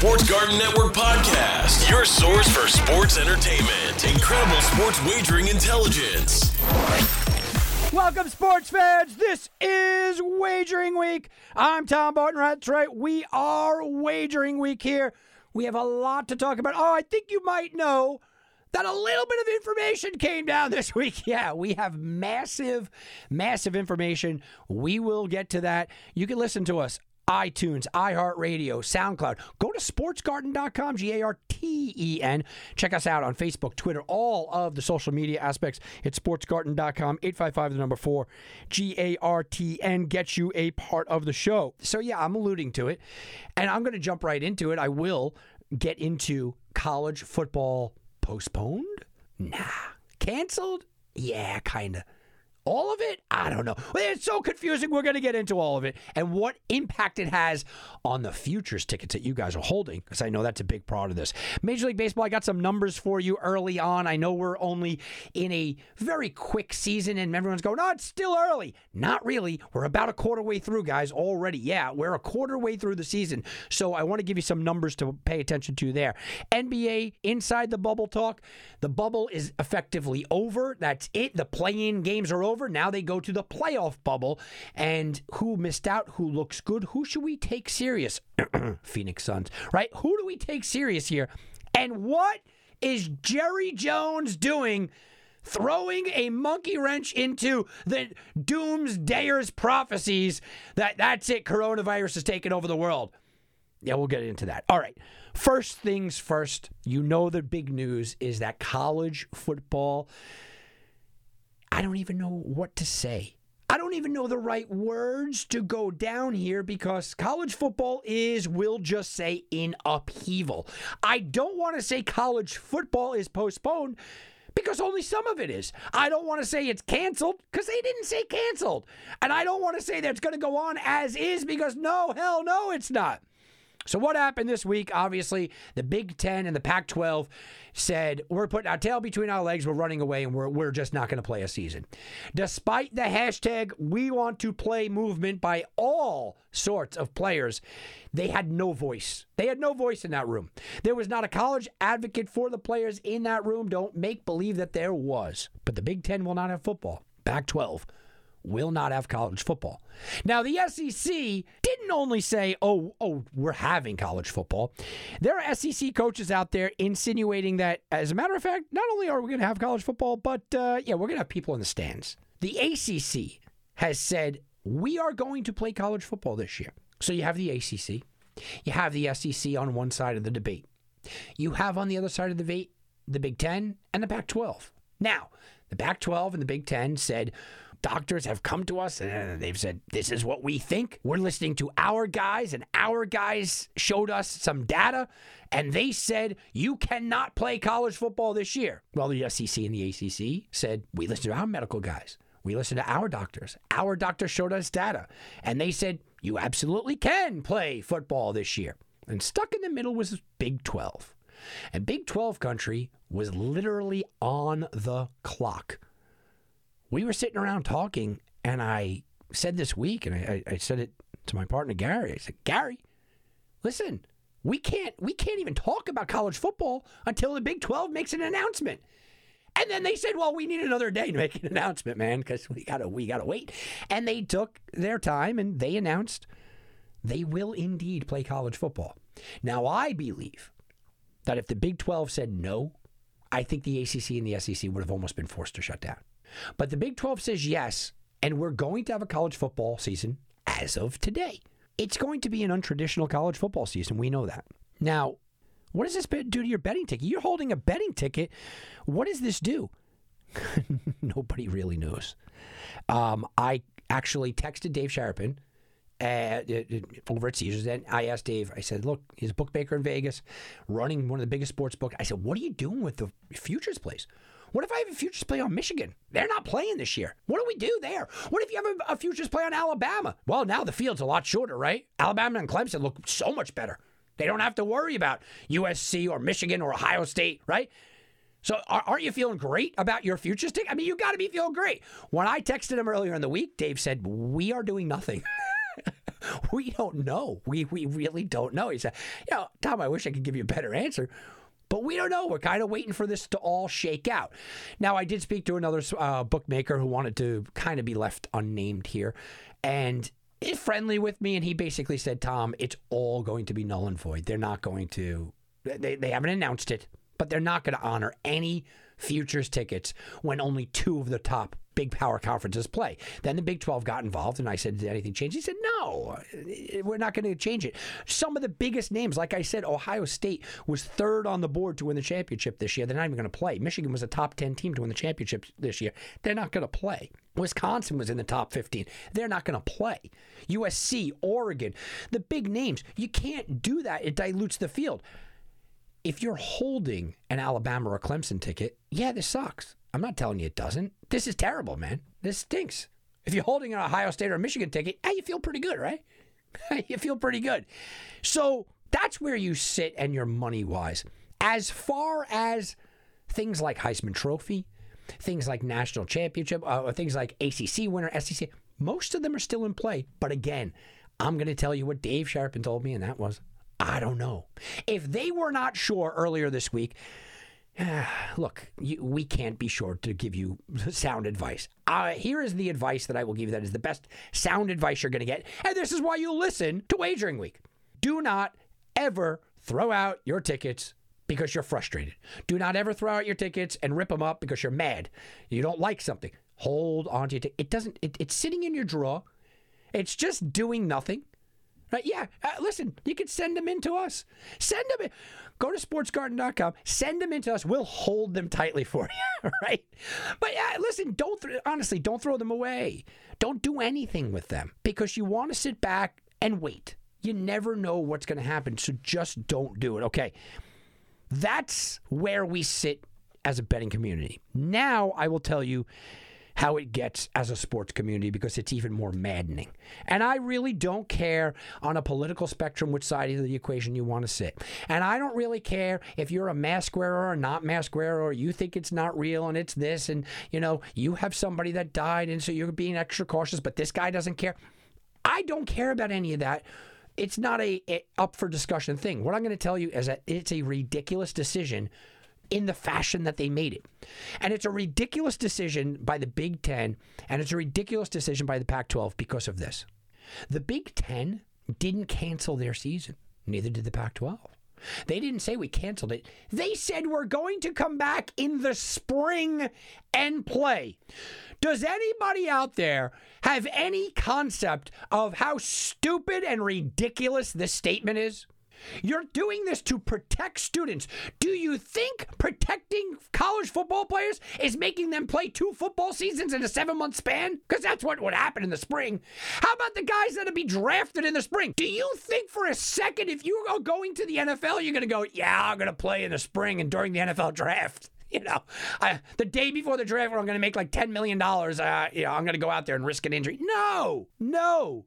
Sports Garten Network podcast, your source for sports entertainment, incredible sports wagering intelligence. Welcome, sports fans. This is Wagering Week. I'm Tom Barton. That's right. We are Wagering Week here. We have a lot to talk about. Oh, I think you might know that a little bit of information came down this week. Yeah, we have massive, massive information. We will get to that. You can listen to us iTunes, iHeartRadio, SoundCloud. Go to sportsgarten.com, G A R T E N. Check us out on Facebook, Twitter, all of the social media aspects. It's sportsgarten.com, 855 the number 4, G A R T N gets you a part of the show. So, yeah, I'm alluding to it, and I'm going to jump right into it. I will get into college football postponed? Nah. Canceled? Yeah, kind of. All of it? I don't know. It's so confusing. We're going to get into all of it and what impact it has on the futures tickets that you guys are holding, because I know that's a big part of this. Major League Baseball, I got some numbers for you early on. I know we're only in a very quick season, and everyone's going, oh, it's still early. Not really. We're about a quarter way through, guys, already. Yeah, we're a quarter way through the season. So I want to give you some numbers to pay attention to there. NBA, inside the bubble talk. The bubble is effectively over. That's it. The play in games are over over. Now they go to the playoff bubble. And who missed out? Who looks good? Who should we take serious? Phoenix Suns, right? Who do we take serious here? And what is Jerry Jones doing? Throwing a monkey wrench into the doomsdayer's prophecies that that's it, coronavirus is taking over the world. Yeah, we'll get into that. All right. First things first, you know the big news is that college football I don't even know what to say. I don't even know the right words to go down here because college football is, we'll just say, in upheaval. I don't want to say college football is postponed because only some of it is. I don't want to say it's canceled because they didn't say canceled. And I don't want to say that it's going to go on as is because no, hell no, it's not. So, what happened this week? Obviously, the Big Ten and the Pac 12 said, We're putting our tail between our legs, we're running away, and we're, we're just not going to play a season. Despite the hashtag we want to play movement by all sorts of players, they had no voice. They had no voice in that room. There was not a college advocate for the players in that room. Don't make believe that there was. But the Big Ten will not have football. Pac 12 will not have college football. Now, the SEC didn't only say, oh, oh, we're having college football. There are SEC coaches out there insinuating that, as a matter of fact, not only are we going to have college football, but uh, yeah, we're going to have people in the stands. The ACC has said, we are going to play college football this year. So you have the ACC, you have the SEC on one side of the debate, you have on the other side of the debate the Big Ten and the Pac 12. Now, the Pac 12 and the Big Ten said, doctors have come to us and they've said, This is what we think. We're listening to our guys, and our guys showed us some data, and they said, You cannot play college football this year. Well, the SEC and the ACC said, We listened to our medical guys. We listened to our doctors. Our doctors showed us data, and they said, You absolutely can play football this year. And stuck in the middle was Big 12. And Big 12 country was literally on the clock we were sitting around talking, and I said this week, and I, I said it to my partner Gary. I said, Gary, listen, we can't we can't even talk about college football until the Big Twelve makes an announcement. And then they said, "Well, we need another day to make an announcement, man, because we gotta we gotta wait." And they took their time and they announced they will indeed play college football. Now, I believe that if the Big Twelve said no, I think the ACC and the SEC would have almost been forced to shut down. But the Big 12 says yes, and we're going to have a college football season as of today. It's going to be an untraditional college football season. We know that. Now, what does this do to your betting ticket? You're holding a betting ticket. What does this do? Nobody really knows. Um, I actually texted Dave Sharpin at, uh, over at Caesars, and I asked Dave. I said, "Look, he's a bookmaker in Vegas, running one of the biggest sports book." I said, "What are you doing with the futures place?" What if I have a futures play on Michigan? They're not playing this year. What do we do there? What if you have a, a futures play on Alabama? Well, now the field's a lot shorter, right? Alabama and Clemson look so much better. They don't have to worry about USC or Michigan or Ohio State, right? So aren't you feeling great about your futures ticket? I mean, you got to be feeling great. When I texted him earlier in the week, Dave said, "We are doing nothing." we don't know. We we really don't know. He said, you know, Tom, I wish I could give you a better answer. But we don't know. We're kind of waiting for this to all shake out. Now, I did speak to another uh, bookmaker who wanted to kind of be left unnamed here, and is friendly with me. And he basically said, Tom, it's all going to be null and void. They're not going to, they, they haven't announced it, but they're not going to honor any futures tickets when only two of the top big power conferences play. Then the Big 12 got involved, and I said, Did anything change? He said, No, eh, we're not going to change it. Some of the biggest names, like I said, Ohio State was third on the board to win the championship this year. They're not even going to play. Michigan was a top 10 team to win the championship this year. They're not going to play. Wisconsin was in the top 15. They're not going to play. USC, Oregon, the big names. You can't do that. It dilutes the field. If you're holding an Alabama or Clemson ticket, yeah, this sucks. I'm not telling you it doesn't. This is terrible, man. This stinks. If you're holding an Ohio State or Michigan ticket, hey, you feel pretty good, right? you feel pretty good. So that's where you sit and your money wise. As far as things like Heisman Trophy, things like national championship, uh, things like ACC winner, SEC, most of them are still in play. But again, I'm going to tell you what Dave Sharpen told me, and that was, I don't know. If they were not sure earlier this week, look, you, we can't be sure to give you sound advice. Uh, here is the advice that I will give you that is the best sound advice you're going to get. And this is why you listen to Wagering Week. Do not ever throw out your tickets because you're frustrated. Do not ever throw out your tickets and rip them up because you're mad. You don't like something. Hold on to your ticket. It doesn't, it, it's sitting in your drawer. It's just doing nothing. Right? Yeah. Uh, listen, you can send them in to us. Send them in. Go to sportsgarten.com, send them in to us. We'll hold them tightly for you. Right? But yeah, listen, don't, th- honestly, don't throw them away. Don't do anything with them because you want to sit back and wait. You never know what's going to happen. So just don't do it. Okay. That's where we sit as a betting community. Now I will tell you how it gets as a sports community because it's even more maddening. And I really don't care on a political spectrum which side of the equation you want to sit. And I don't really care if you're a mask wearer or not mask wearer or you think it's not real and it's this and you know, you have somebody that died and so you're being extra cautious, but this guy doesn't care. I don't care about any of that it's not a, a, up for discussion thing. What I'm going to tell you is that it's a ridiculous decision in the fashion that they made it. And it's a ridiculous decision by the Big Ten, and it's a ridiculous decision by the Pac 12 because of this. The Big Ten didn't cancel their season, neither did the Pac 12. They didn't say we canceled it. They said we're going to come back in the spring and play. Does anybody out there have any concept of how stupid and ridiculous this statement is? You're doing this to protect students. Do you think protecting college football players is making them play two football seasons in a seven month span? Because that's what would happen in the spring. How about the guys that'll be drafted in the spring? Do you think for a second if you are going to the NFL, you're going to go, yeah, I'm going to play in the spring and during the NFL draft? You know, I, the day before the draft, I'm going to make like $10 million. Uh, you know, I'm going to go out there and risk an injury. No, no.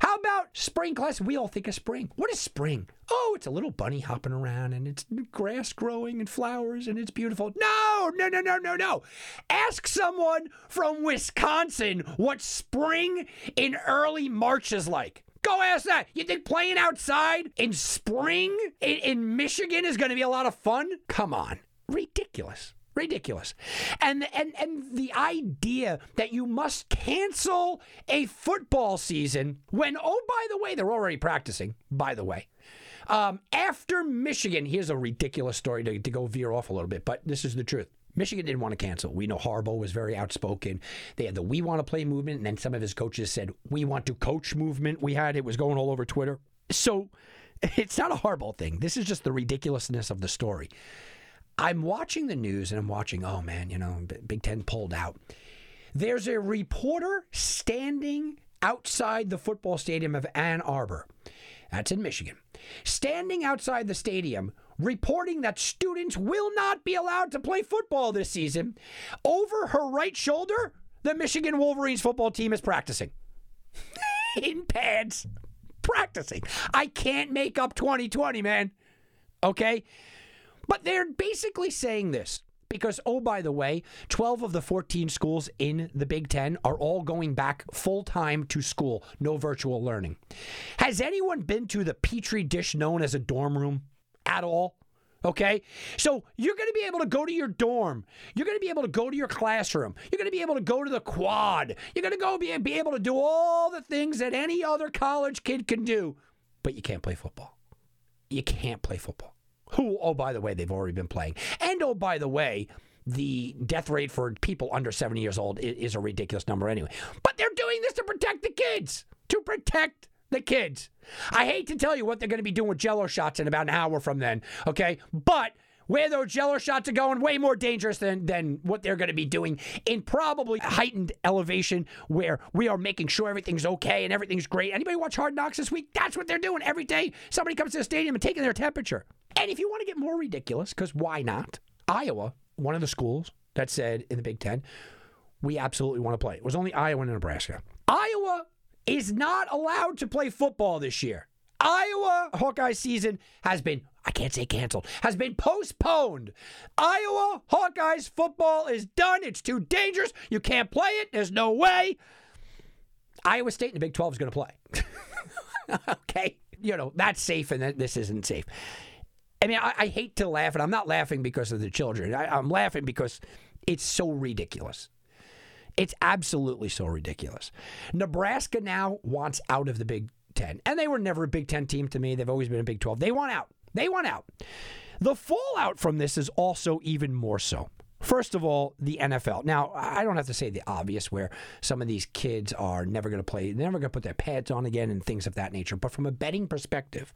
How about spring class? We all think of spring. What is spring? Oh, it's a little bunny hopping around and it's grass growing and flowers and it's beautiful. No, no, no, no, no, no. Ask someone from Wisconsin what spring in early March is like. Go ask that. You think playing outside in spring in, in Michigan is going to be a lot of fun? Come on. Ridiculous. Ridiculous. And, and, and the idea that you must cancel a football season when, oh, by the way, they're already practicing, by the way. Um, after Michigan, here's a ridiculous story to, to go veer off a little bit, but this is the truth. Michigan didn't want to cancel. We know Harbaugh was very outspoken. They had the "We want to play" movement, and then some of his coaches said "We want to coach" movement. We had it was going all over Twitter. So it's not a Harbaugh thing. This is just the ridiculousness of the story. I'm watching the news and I'm watching, oh man, you know, Big Ten pulled out. There's a reporter standing outside the football stadium of Ann Arbor. That's in Michigan. Standing outside the stadium, reporting that students will not be allowed to play football this season. Over her right shoulder, the Michigan Wolverines football team is practicing in pads. Practicing. I can't make up 2020, man. Okay? But they're basically saying this Because, oh, by the way, 12 of the 14 schools in the Big Ten are all going back full time to school, no virtual learning. Has anyone been to the petri dish known as a dorm room at all? Okay. So you're going to be able to go to your dorm. You're going to be able to go to your classroom. You're going to be able to go to the quad. You're going to go be, be able to do all the things that any other college kid can do, but you can't play football. You can't play football. Who, oh, by the way, they've already been playing. And oh, by the way, the death rate for people under 70 years old is a ridiculous number anyway. But they're doing this to protect the kids, to protect the kids. I hate to tell you what they're going to be doing with jello shots in about an hour from then, okay? But where those jello shots are going, way more dangerous than, than what they're going to be doing in probably heightened elevation where we are making sure everything's okay and everything's great. Anybody watch Hard Knocks this week? That's what they're doing every day. Somebody comes to the stadium and taking their temperature. And if you want to get more ridiculous, because why not? Iowa, one of the schools that said in the Big Ten, we absolutely want to play. It was only Iowa and Nebraska. Iowa is not allowed to play football this year. Iowa Hawkeye season has been, I can't say canceled, has been postponed. Iowa Hawkeyes football is done. It's too dangerous. You can't play it. There's no way. Iowa State in the Big 12 is going to play. okay. You know, that's safe and this isn't safe. I mean, I, I, hate to laugh, and I'm not laughing because of the children. I, I'm laughing because it's so ridiculous. It's absolutely so ridiculous. Nebraska now wants out of the Big Ten, and they were never a Big Ten team to me. They've always been a Big 12. They want out. They want out. The fallout from this is also even more so. First of all, the NFL. Now, I don't have to say the obvious where some of these kids are never going to play, they're never going to put their pads on again and things of that nature. But from a betting perspective,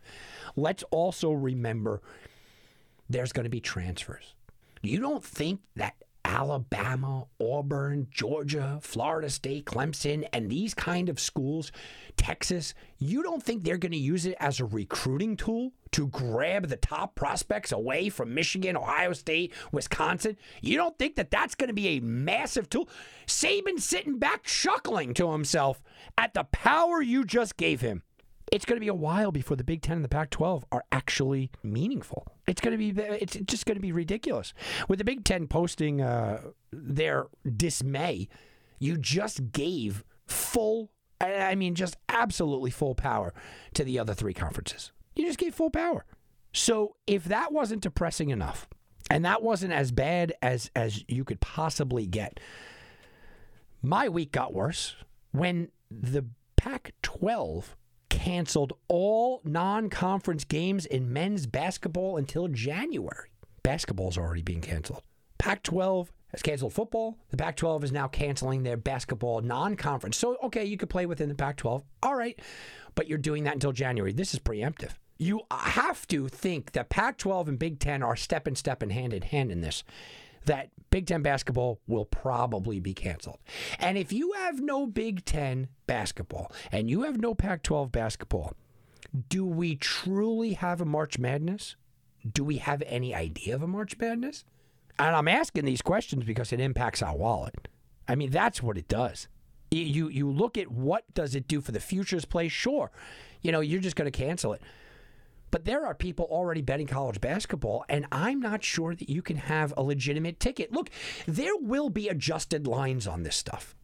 let's also remember there's going to be transfers. You don't think that Alabama, Auburn, Georgia, Florida State, Clemson, and these kind of schools, Texas, you don't think they're going to use it as a recruiting tool to grab the top prospects away from Michigan, Ohio State, Wisconsin? You don't think that that's going to be a massive tool? Saban sitting back chuckling to himself at the power you just gave him it's going to be a while before the Big Ten and the Pac 12 are actually meaningful. It's going to be, it's just going to be ridiculous. With the Big Ten posting uh, their dismay, you just gave full, I mean, just absolutely full power to the other three conferences. You just gave full power. So if that wasn't depressing enough, and that wasn't as bad as as you could possibly get, my week got worse when the Pac 12 canceled all non conference games in men's basketball until January. Basketball's already being canceled. Pac 12 has canceled football. The Pac 12 is now canceling their basketball non conference. So, okay, you could play within the Pac 12. All right. But you're doing that until January. This is preemptive. You have to think that Pac 12 and Big Ten are step and step and hand in hand in this that Big Ten basketball will probably be canceled. And if you have no Big Ten basketball and you have no Pac 12 basketball, do we truly have a March Madness? Do we have any idea of a March Madness? And I'm asking these questions because it impacts our wallet. I mean, that's what it does. You you look at what does it do for the futures play? Sure, you know you're just going to cancel it. But there are people already betting college basketball, and I'm not sure that you can have a legitimate ticket. Look, there will be adjusted lines on this stuff,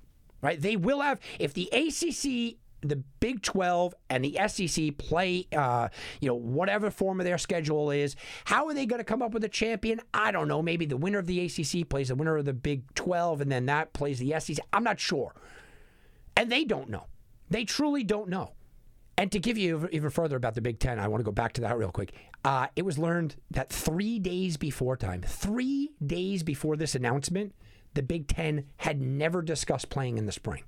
right? They will have, if the ACC the Big 12 and the SEC play, uh, you know, whatever form of their schedule is. How are they going to come up with a champion? I don't know. Maybe the winner of the ACC plays the winner of the Big 12, and then that plays the SEC. I'm not sure. And they don't know. They truly don't know. And to give you even further about the Big Ten, I want to go back to that real quick. Uh, it was learned that three days before time, three days before this announcement, the Big Ten had never discussed playing in the spring.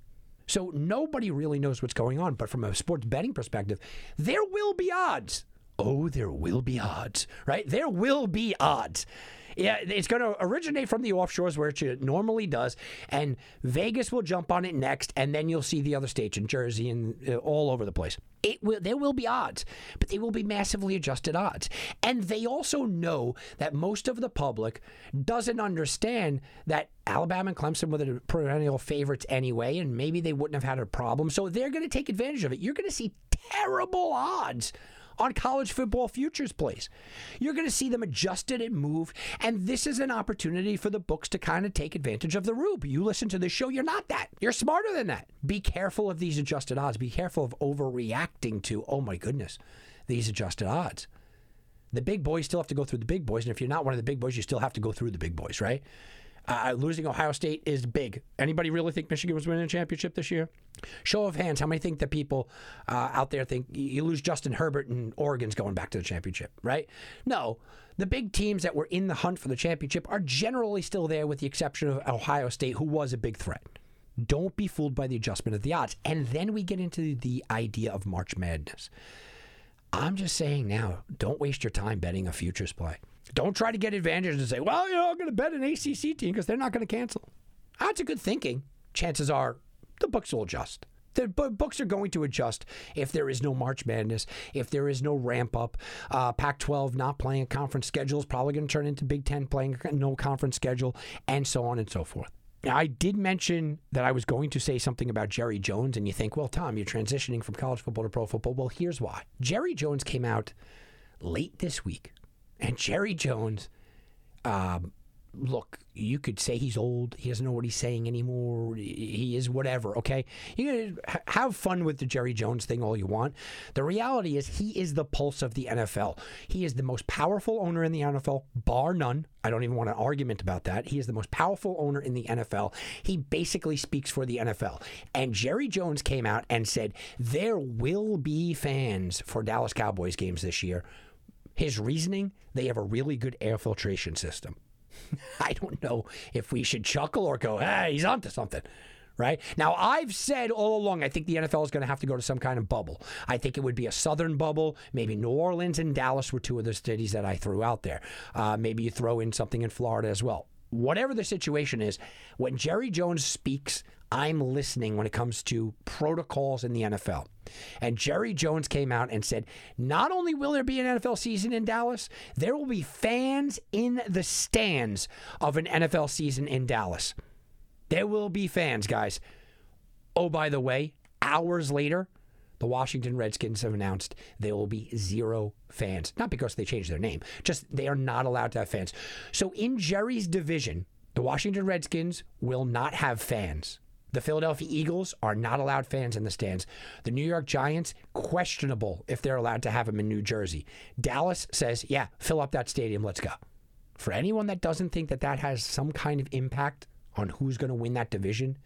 So nobody really knows what's going on. But from a sports betting perspective, there will be odds. Oh, there will be odds, right? There will be odds yeah, it's going to originate from the offshores where it normally does, and Vegas will jump on it next, and then you'll see the other states in Jersey and uh, all over the place. It will, there will be odds, but they will be massively adjusted odds. And they also know that most of the public doesn't understand that Alabama and Clemson were the perennial favorites anyway, and maybe they wouldn't have had a problem. So they're going to take advantage of it. You're going to see terrible odds on college football futures plays. You're going to see them adjusted and move, and this is an opportunity for the books to kind of take advantage of the rube. You listen to this show, you're not that. You're smarter than that. Be careful of these adjusted odds. Be careful of overreacting to, oh my goodness, these adjusted odds. The big boys still have to go through the big boys, and if you're not one of the big boys, you still have to go through the big boys, right? Uh, losing Ohio State is big. Anybody really think Michigan was winning a championship this year? Show of hands, how many think that people uh, out there think you lose Justin Herbert and Oregon's going back to the championship, right? No. The big teams that were in the hunt for the championship are generally still there, with the exception of Ohio State, who was a big threat. Don't be fooled by the adjustment of the odds. And then we get into the idea of March Madness. I'm just saying now, don't waste your time betting a futures play. Don't try to get advantage and say, well, you know, I'm going to bet an ACC team because they're not going to cancel. That's a good thinking. Chances are the books will adjust. The books are going to adjust if there is no March Madness, if there is no ramp up. Uh, Pac 12 not playing a conference schedule is probably going to turn into Big Ten playing no conference schedule, and so on and so forth. Now, I did mention that I was going to say something about Jerry Jones, and you think, well, Tom, you're transitioning from college football to pro football. Well, here's why. Jerry Jones came out late this week and Jerry Jones, um, look, you could say he's old. He doesn't know what he's saying anymore. He is whatever. Okay, you can have fun with the Jerry Jones thing all you want. The reality is, he is the pulse of the NFL. He is the most powerful owner in the NFL, bar none. I don't even want an argument about that. He is the most powerful owner in the NFL. He basically speaks for the NFL. And Jerry Jones came out and said there will be fans for Dallas Cowboys games this year his reasoning, they have a really good air filtration system. I don't know if we should chuckle or go, hey, he's onto something. Right now, I've said all along, I think the NFL is going to have to go to some kind of bubble. I think it would be a southern bubble. Maybe New Orleans and Dallas were two of the cities that I threw out there. Uh, maybe you throw in something in Florida as well. Whatever the situation is, when Jerry Jones speaks, I'm listening when it comes to protocols in the NFL. And Jerry Jones came out and said, not only will there be an NFL season in Dallas, there will be fans in the stands of an NFL season in Dallas. There will be fans, guys. Oh, by the way, hours later, the Washington Redskins have announced there will be zero fans. Not because they changed their name, just they are not allowed to have fans. So in Jerry's division, the Washington Redskins will not have fans. The Philadelphia Eagles are not allowed fans in the stands. The New York Giants, questionable if they're allowed to have them in New Jersey. Dallas says, yeah, fill up that stadium, let's go. For anyone that doesn't think that that has some kind of impact on who's going to win that division,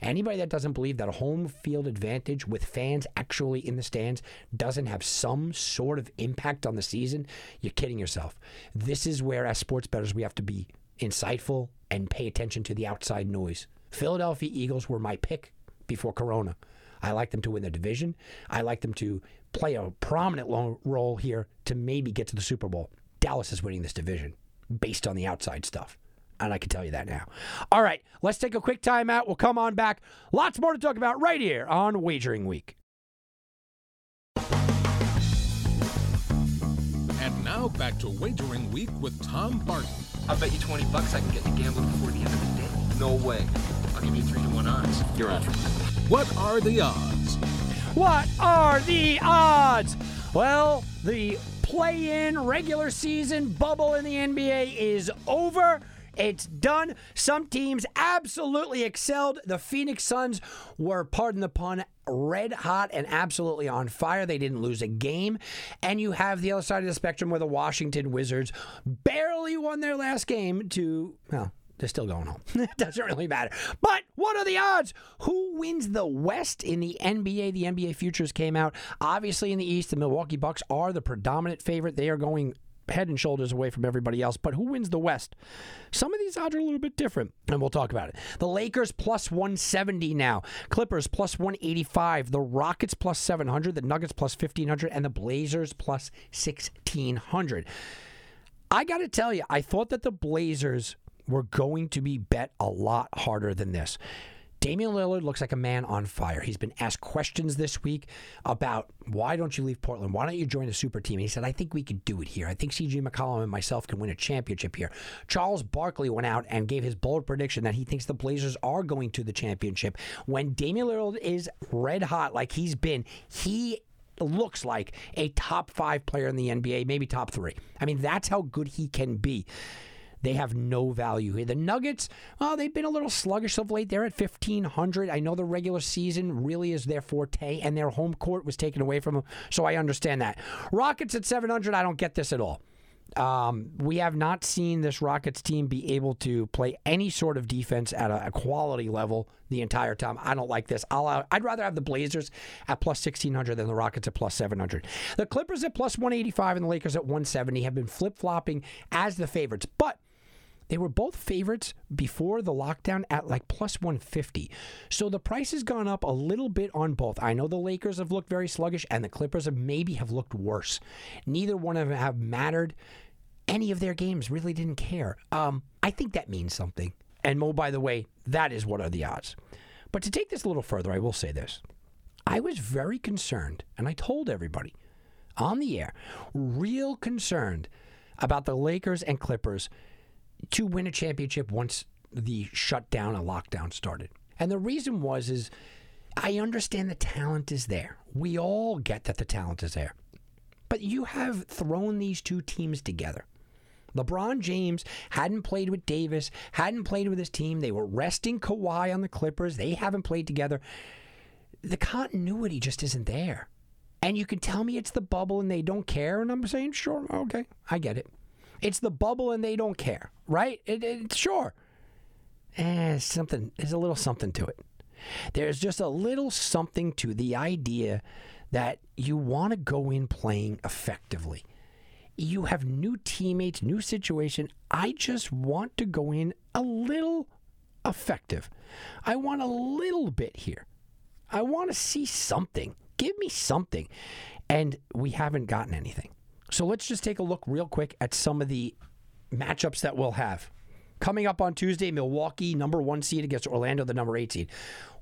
anybody that doesn't believe that a home field advantage with fans actually in the stands doesn't have some sort of impact on the season, you're kidding yourself. This is where, as sports bettors, we have to be insightful and pay attention to the outside noise. Philadelphia Eagles were my pick before Corona. I like them to win the division. I like them to play a prominent role here to maybe get to the Super Bowl. Dallas is winning this division based on the outside stuff. And I can tell you that now. All right, let's take a quick timeout. We'll come on back. Lots more to talk about right here on Wagering Week. And now back to Wagering Week with Tom Barton. I'll bet you 20 bucks I can get you gambling before the end of the day. No way. I'll give you three to one odds. You're on. What are the odds? What are the odds? Well, the play in regular season bubble in the NBA is over. It's done. Some teams absolutely excelled. The Phoenix Suns were, pardon the pun, red hot and absolutely on fire. They didn't lose a game. And you have the other side of the spectrum where the Washington Wizards barely won their last game to, well, they're still going home. it doesn't really matter. But what are the odds? Who wins the West in the NBA? The NBA futures came out. Obviously, in the East, the Milwaukee Bucks are the predominant favorite. They are going head and shoulders away from everybody else. But who wins the West? Some of these odds are a little bit different, and we'll talk about it. The Lakers plus 170 now, Clippers plus 185, the Rockets plus 700, the Nuggets plus 1500, and the Blazers plus 1600. I got to tell you, I thought that the Blazers were going to be bet a lot harder than this. Damian Lillard looks like a man on fire. He's been asked questions this week about why don't you leave Portland? Why don't you join the super team? And he said, I think we could do it here. I think CJ McCollum and myself can win a championship here. Charles Barkley went out and gave his bold prediction that he thinks the Blazers are going to the championship. When Damian Lillard is red hot like he's been, he looks like a top five player in the NBA, maybe top three. I mean, that's how good he can be. They have no value here. The Nuggets, well, they've been a little sluggish of late. They're at 1,500. I know the regular season really is their forte, and their home court was taken away from them, so I understand that. Rockets at 700, I don't get this at all. Um, we have not seen this Rockets team be able to play any sort of defense at a, a quality level the entire time. I don't like this. I'll, uh, I'd rather have the Blazers at plus 1600 than the Rockets at plus 700. The Clippers at plus 185 and the Lakers at 170 have been flip flopping as the favorites, but they were both favorites before the lockdown at like plus 150. So the price has gone up a little bit on both. I know the Lakers have looked very sluggish and the Clippers have maybe have looked worse. Neither one of them have mattered. Any of their games really didn't care. Um, I think that means something. And Mo, by the way, that is what are the odds. But to take this a little further, I will say this. I was very concerned, and I told everybody on the air, real concerned about the Lakers and Clippers to win a championship once the shutdown and lockdown started. And the reason was is I understand the talent is there. We all get that the talent is there. But you have thrown these two teams together. LeBron James hadn't played with Davis, hadn't played with his team. They were resting Kawhi on the Clippers. They haven't played together. The continuity just isn't there. And you can tell me it's the bubble and they don't care. And I'm saying, sure, okay, I get it. It's the bubble and they don't care, right? It, it, sure. Eh, something. There's a little something to it. There's just a little something to the idea that you want to go in playing effectively. You have new teammates, new situation. I just want to go in a little effective. I want a little bit here. I want to see something. Give me something. And we haven't gotten anything. So let's just take a look real quick at some of the matchups that we'll have. Coming up on Tuesday, Milwaukee, number one seed against Orlando, the number eight seed.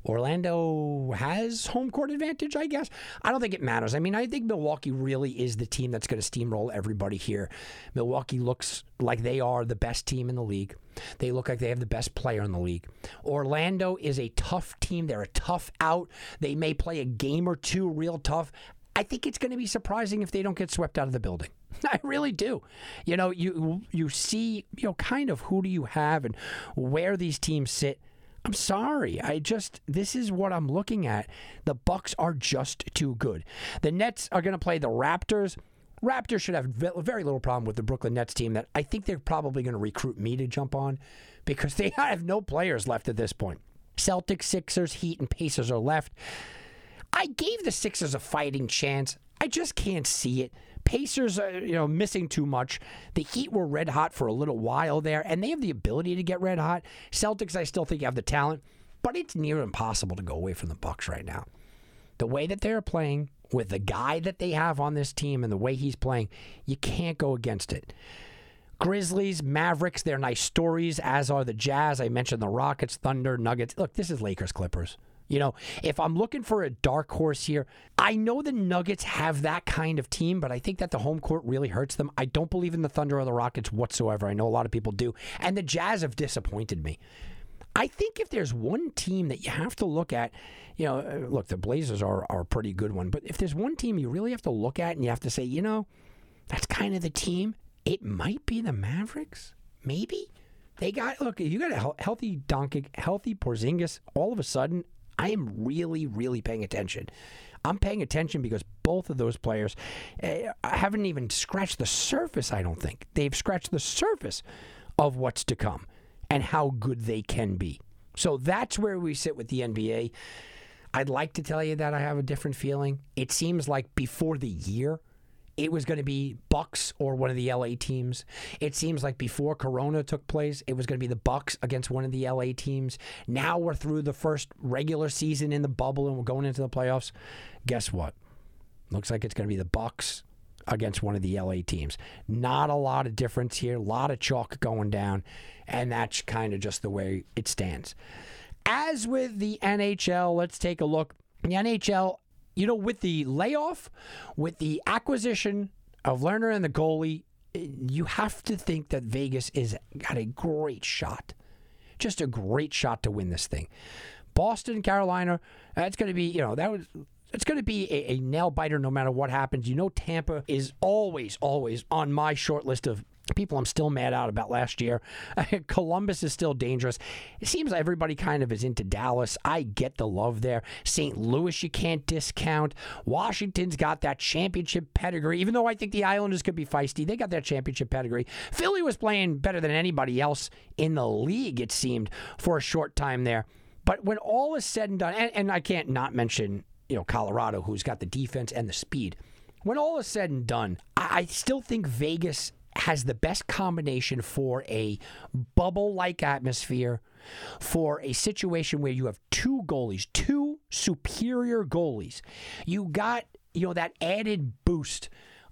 Orlando has home court advantage, I guess. I don't think it matters. I mean, I think Milwaukee really is the team that's going to steamroll everybody here. Milwaukee looks like they are the best team in the league. They look like they have the best player in the league. Orlando is a tough team. They're a tough out. They may play a game or two real tough. I think it's going to be surprising if they don't get swept out of the building. I really do. You know, you you see, you know, kind of who do you have and where these teams sit. I'm sorry. I just this is what I'm looking at. The Bucks are just too good. The Nets are going to play the Raptors. Raptors should have very little problem with the Brooklyn Nets team that I think they're probably going to recruit me to jump on because they have no players left at this point. Celtics, Sixers, Heat, and Pacers are left. I gave the Sixers a fighting chance. I just can't see it. Pacers, are, you know, missing too much. The Heat were red hot for a little while there, and they have the ability to get red hot. Celtics, I still think have the talent, but it's near impossible to go away from the Bucks right now. The way that they're playing, with the guy that they have on this team, and the way he's playing, you can't go against it. Grizzlies, Mavericks, they're nice stories, as are the Jazz. I mentioned the Rockets, Thunder, Nuggets. Look, this is Lakers, Clippers. You know, if I'm looking for a dark horse here, I know the Nuggets have that kind of team, but I think that the home court really hurts them. I don't believe in the Thunder or the Rockets whatsoever. I know a lot of people do. And the Jazz have disappointed me. I think if there's one team that you have to look at, you know, uh, look, the Blazers are, are a pretty good one, but if there's one team you really have to look at and you have to say, you know, that's kind of the team, it might be the Mavericks. Maybe. They got, look, you got a healthy Doncic, healthy Porzingis. All of a sudden, I am really, really paying attention. I'm paying attention because both of those players uh, haven't even scratched the surface, I don't think. They've scratched the surface of what's to come and how good they can be. So that's where we sit with the NBA. I'd like to tell you that I have a different feeling. It seems like before the year, it was going to be Bucks or one of the LA teams. It seems like before Corona took place, it was going to be the Bucks against one of the LA teams. Now we're through the first regular season in the bubble and we're going into the playoffs. Guess what? Looks like it's going to be the Bucks against one of the LA teams. Not a lot of difference here. A lot of chalk going down, and that's kind of just the way it stands. As with the NHL, let's take a look. The NHL you know, with the layoff, with the acquisition of Lehner and the goalie, you have to think that Vegas is got a great shot, just a great shot to win this thing. Boston, Carolina, that's going to be you know that was it's going to be a, a nail biter no matter what happens. You know, Tampa is always, always on my short list of people I'm still mad out about last year. Columbus is still dangerous. It seems everybody kind of is into Dallas. I get the love there. St. Louis, you can't discount. Washington's got that championship pedigree, even though I think the Islanders could be feisty. They got that championship pedigree. Philly was playing better than anybody else in the league, it seemed, for a short time there. But when all is said and done, and, and I can't not mention, you know, Colorado, who's got the defense and the speed. When all is said and done, I I still think Vegas has the best combination for a bubble like atmosphere, for a situation where you have two goalies, two superior goalies. You got, you know, that added boost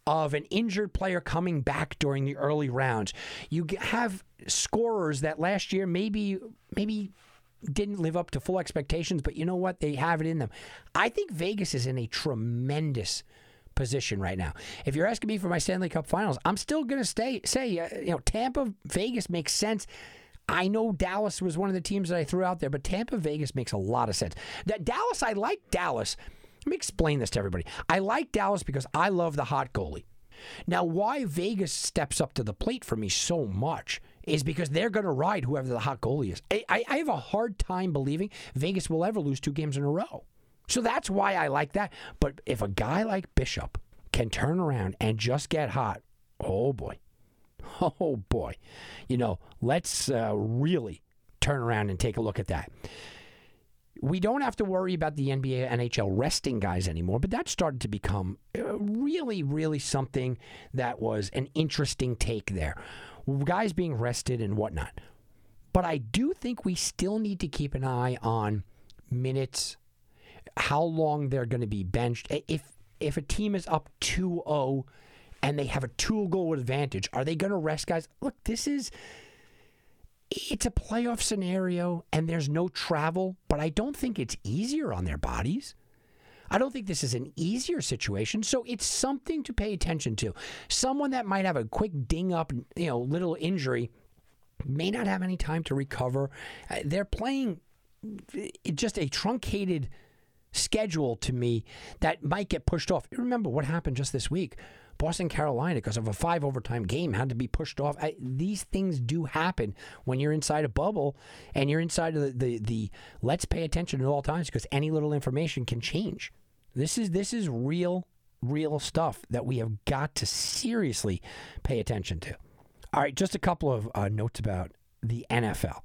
of an injured player coming back during the early rounds. You have scorers that last year maybe maybe didn't live up to full expectations, but you know what? They have it in them. I think Vegas is in a tremendous position right now. If you're asking me for my Stanley Cup Finals, I'm still going to stay say uh, you know Tampa Vegas makes sense. I know Dallas was one of the teams that I threw out there, but Tampa Vegas makes a lot of sense. That Dallas, I like Dallas. Let me explain this to everybody. I like Dallas because I love the hot goalie. Now, why Vegas steps up to the plate for me so much is because they're going to ride whoever the hot goalie is. I, I, I have a hard time believing Vegas will ever lose two games in a row. So that's why I like that. But if a guy like Bishop can turn around and just get hot, oh boy. Oh boy. You know, let's uh, really turn around and take a look at that. We don't have to worry about the NBA, NHL resting guys anymore, but that started to become uh, really, really something that was an interesting take there. Guys being rested and whatnot. But I do think we still need to keep an eye on minutes, how long they're going to be benched. If if a team is up 2-0 and they have a two goal advantage, are they going to rest guys? Look, this is it's a playoff scenario and there's no travel, but I don't think it's easier on their bodies. I don't think this is an easier situation, so it's something to pay attention to. Someone that might have a quick ding up, you know, little injury may not have any time to recover. Uh, They're playing just a truncated schedule to me that might get pushed off. Remember what happened just this week? Boston, Carolina, because of a five overtime game, had to be pushed off. I, these things do happen when you're inside a bubble and you're inside of the, the, the let's pay attention at all times because any little information can change. This is this is real, real stuff that we have got to seriously pay attention to. All right, just a couple of uh, notes about the NFL.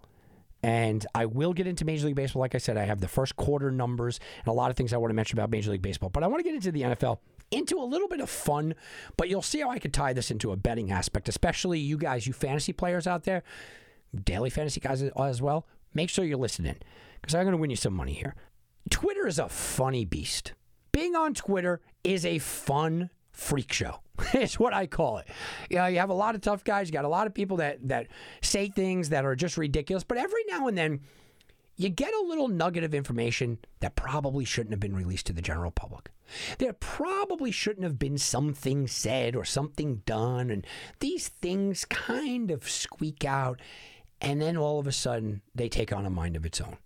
And I will get into Major League Baseball. Like I said, I have the first quarter numbers and a lot of things I want to mention about Major League Baseball. But I want to get into the NFL, into a little bit of fun. But you'll see how I could tie this into a betting aspect, especially you guys, you fantasy players out there, daily fantasy guys as well. Make sure you're listening because I'm going to win you some money here. Twitter is a funny beast. Being on Twitter is a fun freak show. it's what I call it. You know, you have a lot of tough guys. You got a lot of people that that say things that are just ridiculous. But every now and then, you get a little nugget of information that probably shouldn't have been released to the general public. There probably shouldn't have been something said or something done, and these things kind of squeak out, and then all of a sudden they take on a mind of its own.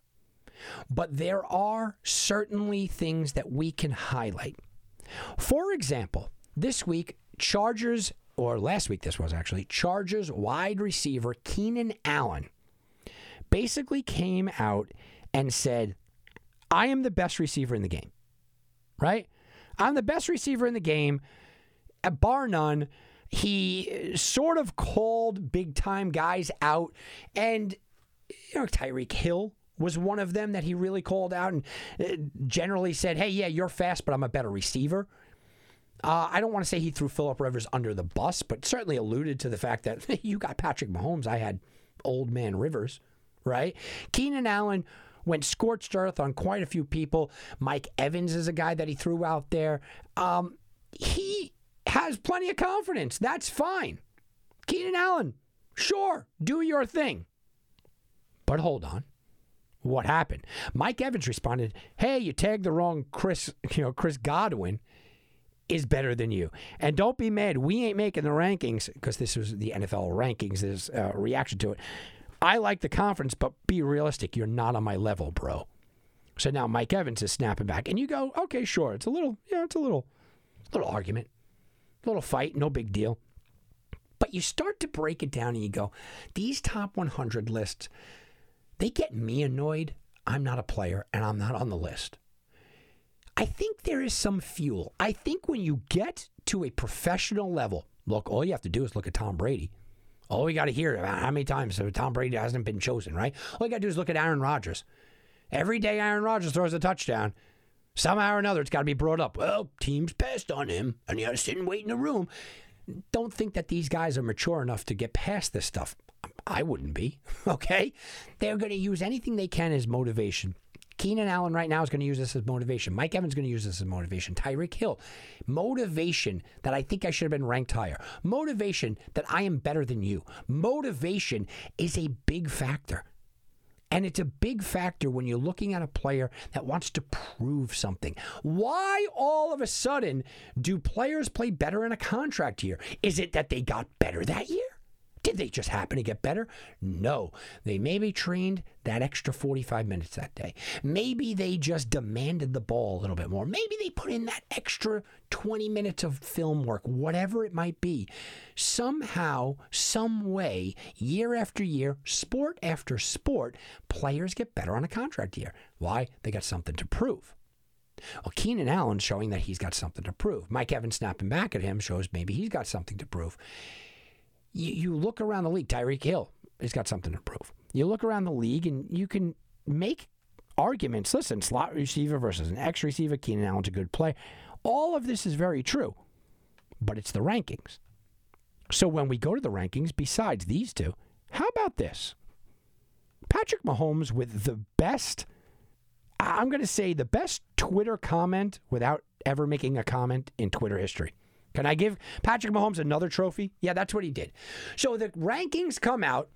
But there are certainly things that we can highlight. For example, this week, Chargers, or last week this was actually, Chargers wide receiver Keenan Allen basically came out and said, I am the best receiver in the game. Right? I'm the best receiver in the game, uh, bar none. He uh, sort of called big time guys out. And, you know, Tyreek Hill was one of them that he really called out and uh, generally said, hey, yeah, you're fast, but I'm a better receiver. Uh, I don't want to say he threw Philip Rivers under the bus, but certainly alluded to the fact that you got Patrick Mahomes. I had old man Rivers, right? Keenan Allen went scorched earth on quite a few people. Mike Evans is a guy that he threw out there. Um, he has plenty of confidence. That's fine. Keenan Allen, sure, do your thing. But hold on. What happened? Mike Evans responded, "Hey, you tagged the wrong Chris, you know, Chris Godwin is better than you. And don't be mad. We ain't making the rankings because this was the NFL rankings. There's a uh, reaction to it. I like the conference, but be realistic. You're not on my level, bro. So now Mike Evans is snapping back, and you go, okay, sure, it's a little, yeah, it's a little, little argument, little fight, no big deal. But you start to break it down, and you go, these top 100 lists, they get me annoyed. I'm not a player, and I'm not on the list. I think there is some fuel. I think when you get to a professional level, look, all you have to do is look at Tom Brady. All we got to hear about how many times Tom Brady hasn't been chosen, right? All you got to do is look at Aaron Rodgers. Every day Aaron Rodgers throws a touchdown, somehow or another it's got to be brought up. Well, teams passed on him, and he had to sit and wait in the room. Don't think that these guys are mature enough to get past this stuff. I wouldn't be, okay? They're going to use anything they can as motivation. Keenan Allen right now is going to use this as motivation. Mike Evans is going to use this as motivation. Tyreek Hill, motivation that I think I should have been ranked higher. Motivation that I am better than you. Motivation is a big factor. And it's a big factor when you're looking at a player that wants to prove something. Why all of a sudden do players play better in a contract year? Is it that they got better that year? Did they just happen to get better? No. They maybe trained that extra 45 minutes that day. Maybe they just demanded the ball a little bit more. Maybe they put in that extra 20 minutes of film work, whatever it might be. Somehow, some way, year after year, sport after sport, players get better on a contract year. Why? They got something to prove. Well, Keenan Allen showing that he's got something to prove. Mike Evans snapping back at him shows maybe he's got something to prove you, you look around the league, Tyreek Hill he's got something to prove. You look around the league and you can make arguments. Listen, slot receiver versus an X receiver, Keenan Allen's a good play. All of this is very true, but it's the rankings. So when we go to the rankings, besides these two, how about this? Patrick Mahomes with the best, I'm going to say the best Twitter comment without ever making a comment in Twitter history. Can I give Patrick Mahomes another trophy? Yeah, that's what he did. So the rankings come out,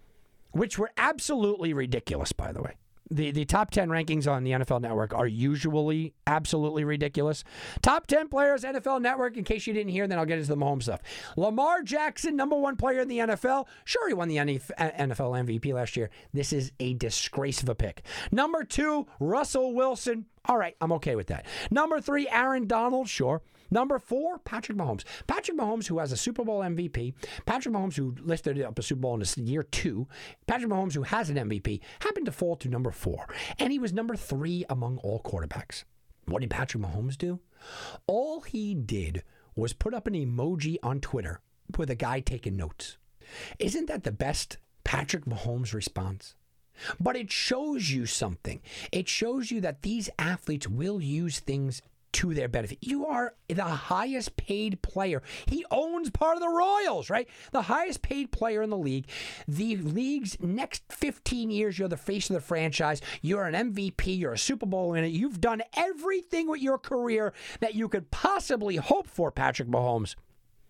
which were absolutely ridiculous, by the way. The, the top 10 rankings on the NFL Network are usually absolutely ridiculous. Top 10 players, NFL Network, in case you didn't hear, then I'll get into the Mahomes stuff. Lamar Jackson, number one player in the NFL. Sure, he won the NFL uh, MVP last year. This is a disgrace of a pick. Number two, Russell Wilson. All right, I'm okay with that. Number three, Aaron Donald. Sure. Number four, Patrick Mahomes. Patrick Mahomes, who has a Super Bowl MVP. Patrick Mahomes, who listed up a Super Bowl in his year two. Patrick Mahomes, who has an MVP, happened to fall to number four. And he was number three among all quarterbacks. What did Patrick Mahomes do? All he did was put up an emoji on Twitter with a guy taking notes. Isn't that the best Patrick Mahomes response? But it shows you something. It shows you that these athletes will use things to their benefit. You are the highest paid player. He owns part of the Royals, right? The highest paid player in the league. The league's next 15 years, you're the face of the franchise. You're an MVP. You're a Super Bowl winner. You've done everything with your career that you could possibly hope for, Patrick Mahomes.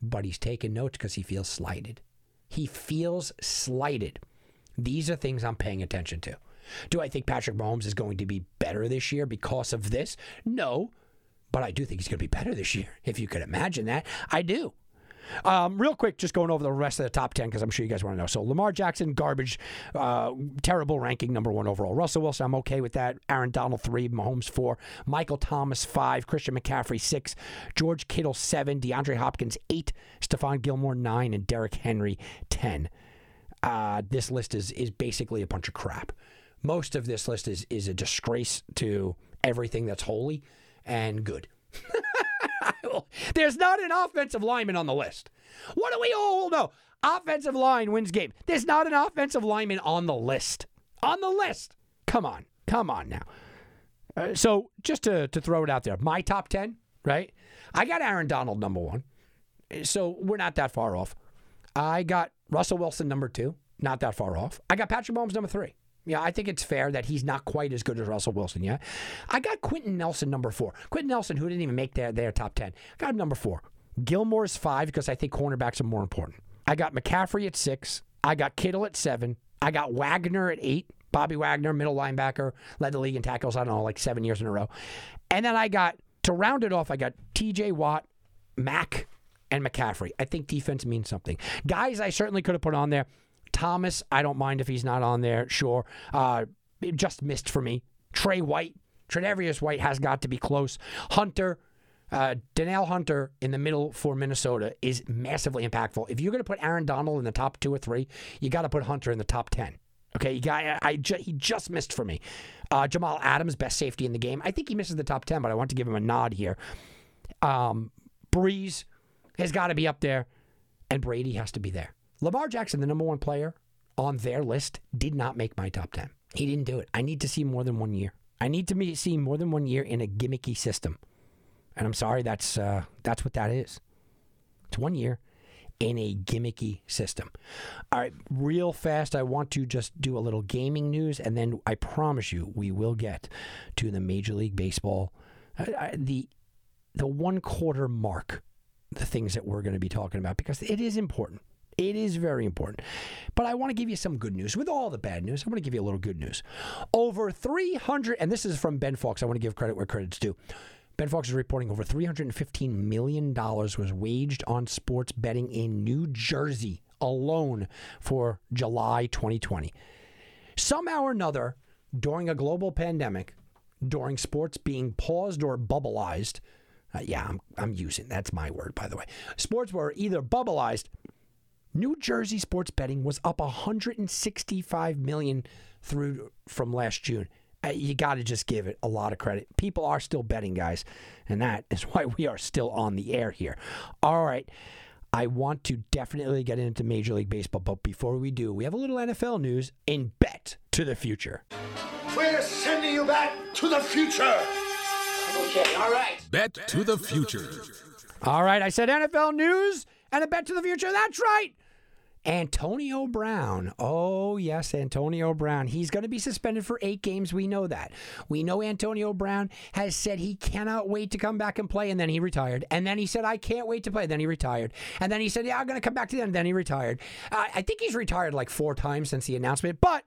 But he's taking notes because he feels slighted. He feels slighted. These are things I'm paying attention to. Do I think Patrick Mahomes is going to be better this year because of this? No but I do think he's going to be better this year, if you could imagine that. I do. Um, real quick, just going over the rest of the top 10 because I'm sure you guys want to know. So, Lamar Jackson, garbage, uh, terrible ranking, number one overall. Russell Wilson, I'm okay with that. Aaron Donald, three. Mahomes, four. Michael Thomas, five. Christian McCaffrey, six. George Kittle, seven. DeAndre Hopkins, eight. Stephon Gilmore, nine. And Derrick Henry, 10. Uh, this list is, is basically a bunch of crap. Most of this list is, is a disgrace to everything that's holy and good. There's not an offensive lineman on the list. What do we all know? Offensive line wins game. There's not an offensive lineman on the list. On the list. Come on. Come on now. Uh, so just to, to throw it out there, my top 10, right? I got Aaron Donald number one. So we're not that far off. I got Russell Wilson number two. Not that far off. I got Patrick Mahomes number three. Yeah, I think it's fair that he's not quite as good as Russell Wilson. Yeah, I got Quenton Nelson number four. Quenton Nelson, who didn't even make their their top ten, got him number four. Gilmore's five because I think cornerbacks are more important. I got McCaffrey at six. I got Kittle at seven. I got Wagner at eight. Bobby Wagner, middle linebacker, led the league in tackles. I don't know, like seven years in a row. And then I got to round it off. I got T.J. Watt, Mack, and McCaffrey. I think defense means something. Guys, I certainly could have put on there. Thomas, I don't mind if he's not on there. Sure. Uh, just missed for me. Trey White, Tre'Davious White has got to be close. Hunter, uh, Danielle Hunter in the middle for Minnesota is massively impactful. If you're going to put Aaron Donald in the top two or three, you got to put Hunter in the top 10. Okay, got, I, I he just missed for me. Uh, Jamal Adams, best safety in the game. I think he misses the top 10, but I want to give him a nod here. Um, Brees has got to be up there, and Brady has to be there. Lamar Jackson, the number one player on their list, did not make my top 10. He didn't do it. I need to see more than one year. I need to see more than one year in a gimmicky system. And I'm sorry, that's uh, that's what that is. It's one year in a gimmicky system. All right, real fast, I want to just do a little gaming news, and then I promise you we will get to the Major League Baseball, uh, uh, the the one quarter mark, the things that we're going to be talking about because it is important. It is very important. But I want to give you some good news. With all the bad news, I want to give you a little good news. Over 300, and this is from Ben Fawkes. I want to give credit where credit's due. Ben Fawkes is reporting over $315 million was waged on sports betting in New Jersey alone for July 2020. Somehow or another, during a global pandemic, during sports being paused or bubbleized, uh, yeah, I'm, I'm using that's my word, by the way. Sports were either bubbleized. New Jersey sports betting was up 165 million through from last June. Uh, you got to just give it a lot of credit. People are still betting, guys, and that is why we are still on the air here. All right. I want to definitely get into Major League Baseball, but before we do, we have a little NFL news in Bet to the Future. We're sending you back to the future. Okay, all right. Bet to the future. All right, I said NFL news and a bet to the future. That's right. Antonio Brown. Oh, yes, Antonio Brown. He's going to be suspended for eight games. We know that. We know Antonio Brown has said he cannot wait to come back and play, and then he retired. And then he said, I can't wait to play. Then he retired. And then he said, Yeah, I'm going to come back to them. Then he retired. I think he's retired like four times since the announcement, but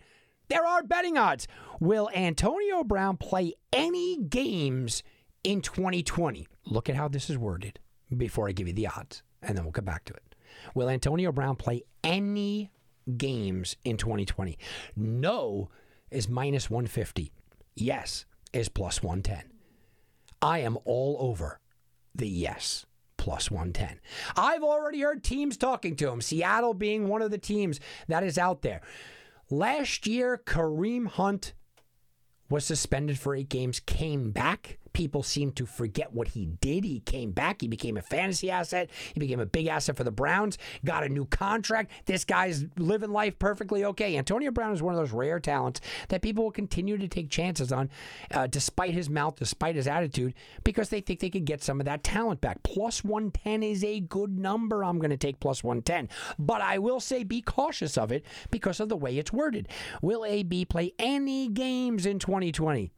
there are betting odds. Will Antonio Brown play any games in 2020? Look at how this is worded before I give you the odds, and then we'll come back to it. Will Antonio Brown play any games in 2020? No is minus 150. Yes is plus 110. I am all over the yes plus 110. I've already heard teams talking to him, Seattle being one of the teams that is out there. Last year, Kareem Hunt was suspended for eight games, came back. People seem to forget what he did. He came back. He became a fantasy asset. He became a big asset for the Browns. Got a new contract. This guy's living life perfectly okay. Antonio Brown is one of those rare talents that people will continue to take chances on, uh, despite his mouth, despite his attitude, because they think they could get some of that talent back. Plus 110 is a good number. I'm going to take plus 110. But I will say be cautious of it because of the way it's worded. Will AB play any games in 2020?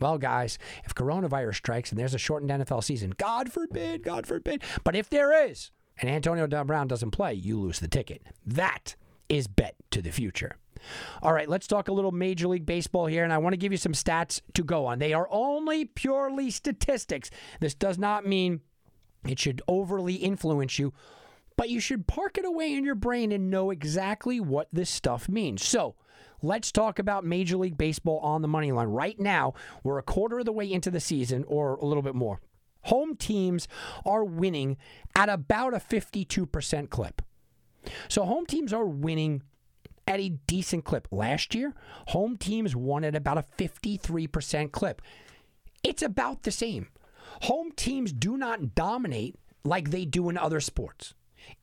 Well, guys, if coronavirus strikes and there's a shortened NFL season, God forbid, God forbid. But if there is, and Antonio Brown doesn't play, you lose the ticket. That is bet to the future. All right, let's talk a little Major League Baseball here, and I want to give you some stats to go on. They are only purely statistics. This does not mean it should overly influence you, but you should park it away in your brain and know exactly what this stuff means. So, Let's talk about Major League Baseball on the money line. Right now, we're a quarter of the way into the season, or a little bit more. Home teams are winning at about a 52% clip. So, home teams are winning at a decent clip. Last year, home teams won at about a 53% clip. It's about the same. Home teams do not dominate like they do in other sports.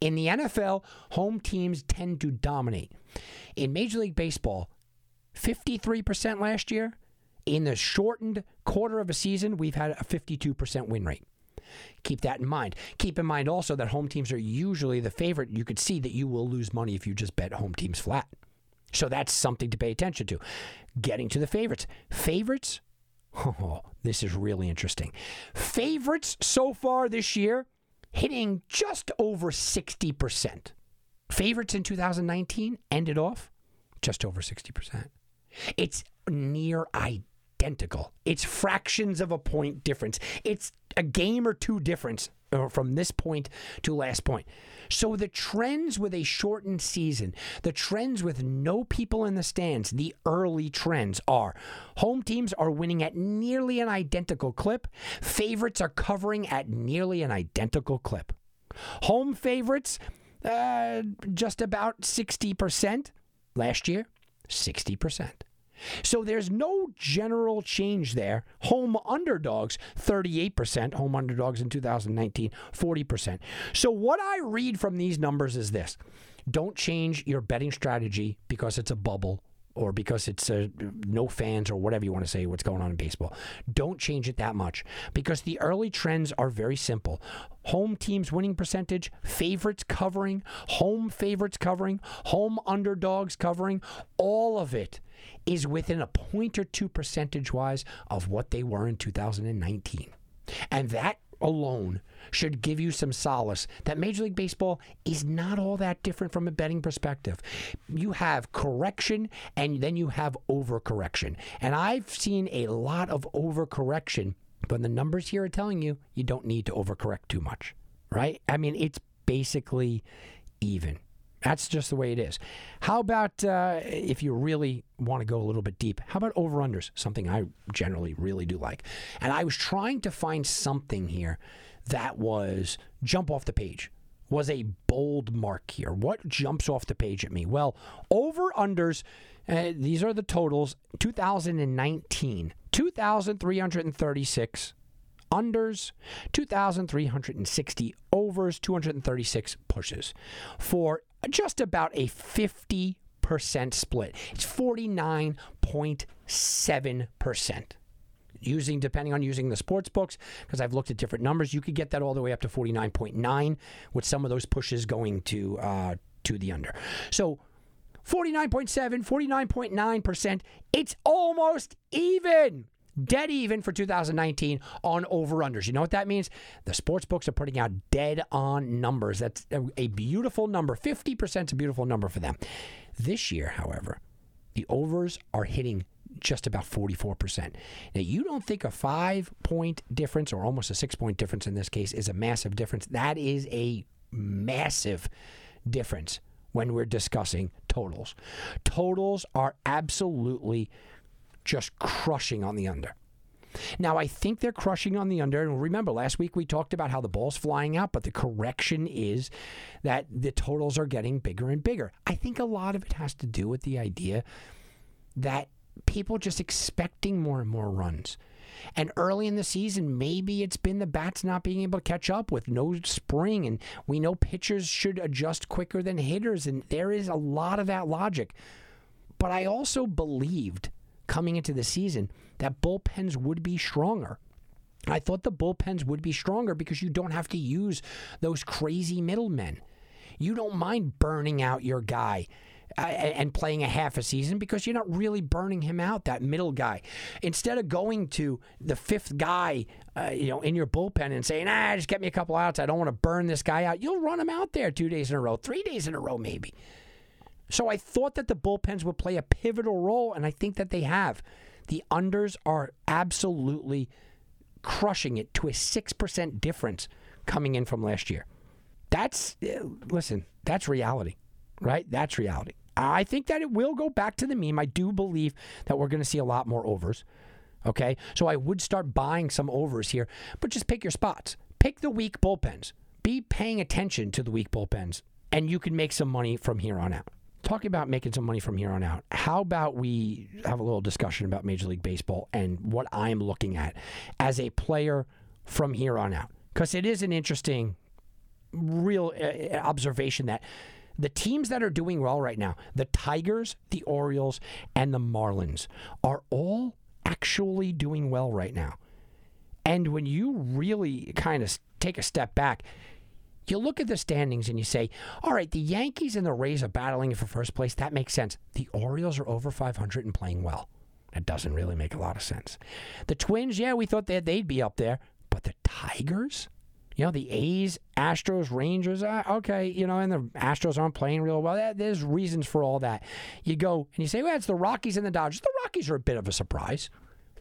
In the NFL, home teams tend to dominate. In Major League Baseball, 53% last year. In the shortened quarter of a season, we've had a 52% win rate. Keep that in mind. Keep in mind also that home teams are usually the favorite. You could see that you will lose money if you just bet home teams flat. So that's something to pay attention to. Getting to the favorites. Favorites? Oh, this is really interesting. Favorites so far this year hitting just over 60%. Favorites in 2019 ended off just over 60%. It's near identical. It's fractions of a point difference. It's a game or two difference or from this point to last point. So the trends with a shortened season, the trends with no people in the stands, the early trends are home teams are winning at nearly an identical clip, favorites are covering at nearly an identical clip. Home favorites, uh, just about 60%. Last year, 60%. So there's no general change there. Home underdogs, 38%. Home underdogs in 2019, 40%. So what I read from these numbers is this don't change your betting strategy because it's a bubble or because it's uh, no fans or whatever you want to say what's going on in baseball. Don't change it that much because the early trends are very simple. Home teams winning percentage, favorites covering, home favorites covering, home underdogs covering, all of it is within a point or two percentage wise of what they were in 2019. And that alone should give you some solace that Major League Baseball is not all that different from a betting perspective. You have correction and then you have overcorrection. And I've seen a lot of overcorrection, but the numbers here are telling you you don't need to overcorrect too much, right? I mean, it's basically even. That's just the way it is. How about uh, if you really want to go a little bit deep? How about over unders? Something I generally really do like. And I was trying to find something here that was jump off the page, was a bold mark here. What jumps off the page at me? Well, over unders, uh, these are the totals 2019, 2,336 unders, 2,360 overs, 236 pushes for just about a 50% split. It's 49.7%. Using, depending on using the sports books, because I've looked at different numbers, you could get that all the way up to 49.9 with some of those pushes going to uh, to the under. So 49.7, 49.9%. It's almost even dead even for 2019 on over unders. You know what that means? The sports books are putting out dead on numbers. That's a, beautiful number. 50% is a beautiful number for them. This year, however, the overs are hitting just about 44%. Now, you don't think a five point difference or almost a six point difference in this case is a massive difference. That is a massive difference when we're discussing totals. Totals are absolutely just crushing on the under. Now, I think they're crushing on the under. And remember, last week we talked about how the ball's flying out, but the correction is that the totals are getting bigger and bigger. I think a lot of it has to do with the idea that people just expecting more and more runs. And early in the season, maybe it's been the bats not being able to catch up with no spring. And we know pitchers should adjust quicker than hitters. And there is a lot of that logic. But I also believed coming into the season that bullpens would be stronger. I thought the bullpens would be stronger because you don't have to use those crazy middlemen. You don't mind burning out your guy uh, and playing a half a season because you're not really burning him out, that middle guy. Instead of going to the fifth guy, uh, you know, in your bullpen and saying, "Ah, just get me a couple outs. I don't want to burn this guy out." You'll run him out there two days in a row, three days in a row, maybe. So I thought that the bullpens would play a pivotal role, and I think that they have. The unders are absolutely crushing it to a 6% difference coming in from last year. That's, uh, listen, that's reality, right? That's reality. I think that it will go back to the meme. I do believe that we're going to see a lot more overs. Okay. So I would start buying some overs here, but just pick your spots. Pick the weak bullpens. Be paying attention to the weak bullpens, and you can make some money from here on out talking about making some money from here on out, how about we have a little discussion about Major League Baseball and what I'm looking at as a player from here on out? Because it is an interesting, real uh, observation that the teams that are doing well right now, the Tigers, the Orioles, and the Marlins, are all actually doing well right now. And when you really kind of take a step back, you look at the standings and you say, all right, the Yankees and the Rays are battling for first place. That makes sense. The Orioles are over 500 and playing well. That doesn't really make a lot of sense. The Twins, yeah, we thought that they'd be up there, but the Tigers, you know, the A's, Astros, Rangers, uh, okay, you know, and the Astros aren't playing real well. There's reasons for all that. You go and you say, well, it's the Rockies and the Dodgers. The Rockies are a bit of a surprise.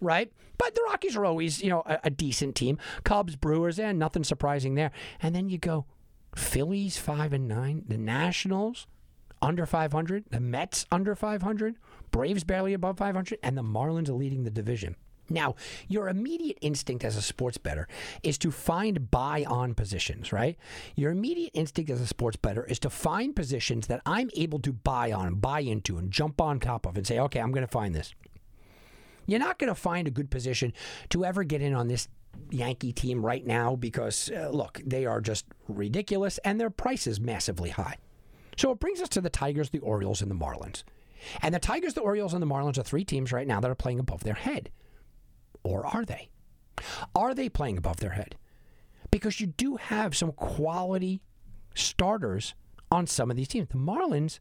right? But the Rockies are always, you know, a, a decent team. Cubs, Brewers, and nothing surprising there. And then you go Phillies five and nine, the Nationals under 500, the Mets under 500, Braves barely above 500, and the Marlins are leading the division. Now, your immediate instinct as a sports bettor is to find buy on positions, right? Your immediate instinct as a sports bettor is to find positions that I'm able to buy on, buy into, and jump on top of and say, okay, I'm going to find this. You're not going to find a good position to ever get in on this Yankee team right now because, uh, look, they are just ridiculous and their price is massively high. So it brings us to the Tigers, the Orioles, and the Marlins. And the Tigers, the Orioles, and the Marlins are three teams right now that are playing above their head. Or are they? Are they playing above their head? Because you do have some quality starters on some of these teams. The Marlins,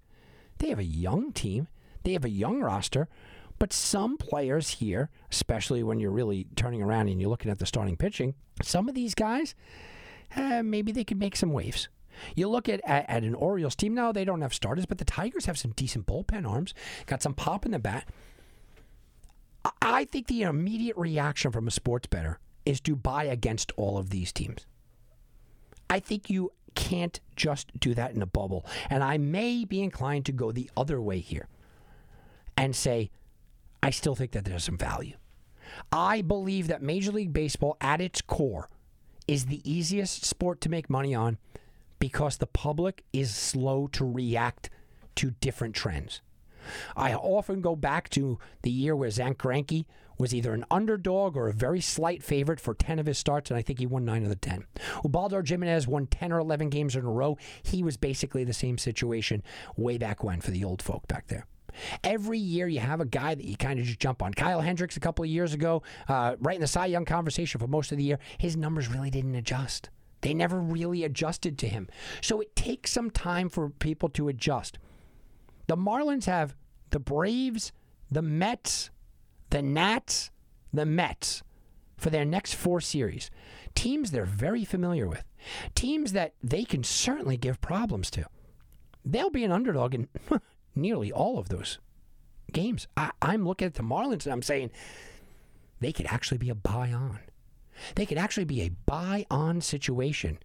they have a young team, they have a young roster, but some players here, especially when you're really turning around and you're looking at the starting pitching, some of these guys, eh, maybe they could make some waves. You look at, at, at an Orioles team now; they don't have starters, but the Tigers have some decent bullpen arms, got some pop in the bat. I- think the immediate reaction from a sports bettor is to buy against all of these teams. I think you can't just do that in a bubble, and I may be inclined to go the other way here and say I still think that there's some value. I believe that Major League Baseball, at its core, is the easiest sport to make money on because the public is slow to react to different trends. I often go back to the year where Zack Greinke was either an underdog or a very slight favorite for 10 of his starts, and I think he won 9 of the 10. Ubaldo Jimenez won 10 or 11 games in a row. He was basically the same situation way back when for the old folk back there. Every year you have a guy that you kind of just jump on. Kyle Hendricks a couple of years ago, uh, right in the Cy Young conversation for most of the year, his numbers really didn't adjust. They never really adjusted to him. So it takes some time for people to adjust. The Marlins have the Braves, the Mets, the Nats, the Mets for their next four series. Teams they're very familiar with. Teams that they can certainly give problems to. They'll be an underdog in nearly all of those games. I, I'm looking at the Marlins and I'm saying they could actually be a buy on. They could actually be a buy on situation.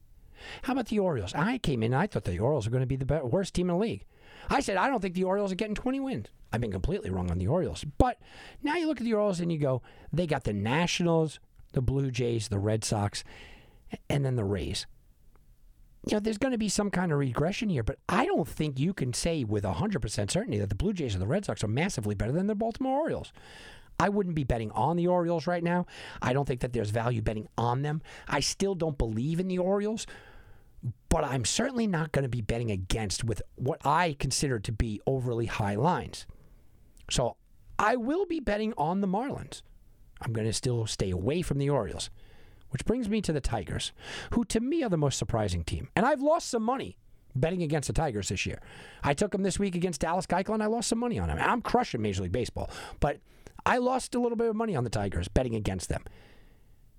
How about the Orioles? I came in, I thought the Orioles are going to be the be- worst team in the league. I said, I don't think the Orioles are getting 20 wins. I've been completely wrong on the Orioles. But now you look at the Orioles and you go, they got the Nationals, the Blue Jays, the Red Sox, and then the Rays. You know, there's going to be some kind of regression here, but I don't think you can say with 100% certainty that the Blue Jays and the Red Sox are massively better than the Baltimore Orioles. I wouldn't be betting on the Orioles right now. I don't think that there's value betting on them. I still don't believe in the Orioles, but I'm certainly not going to be betting against with what I consider to be overly high lines. So I will be betting on the Marlins. I'm going to still stay away from the Orioles, which brings me to the Tigers, who to me are the most surprising team. And I've lost some money betting against the Tigers this year. I took them this week against Dallas Keuchel, and I lost some money on them. I'm crushing Major League Baseball, but I lost a little bit of money on the Tigers betting against them.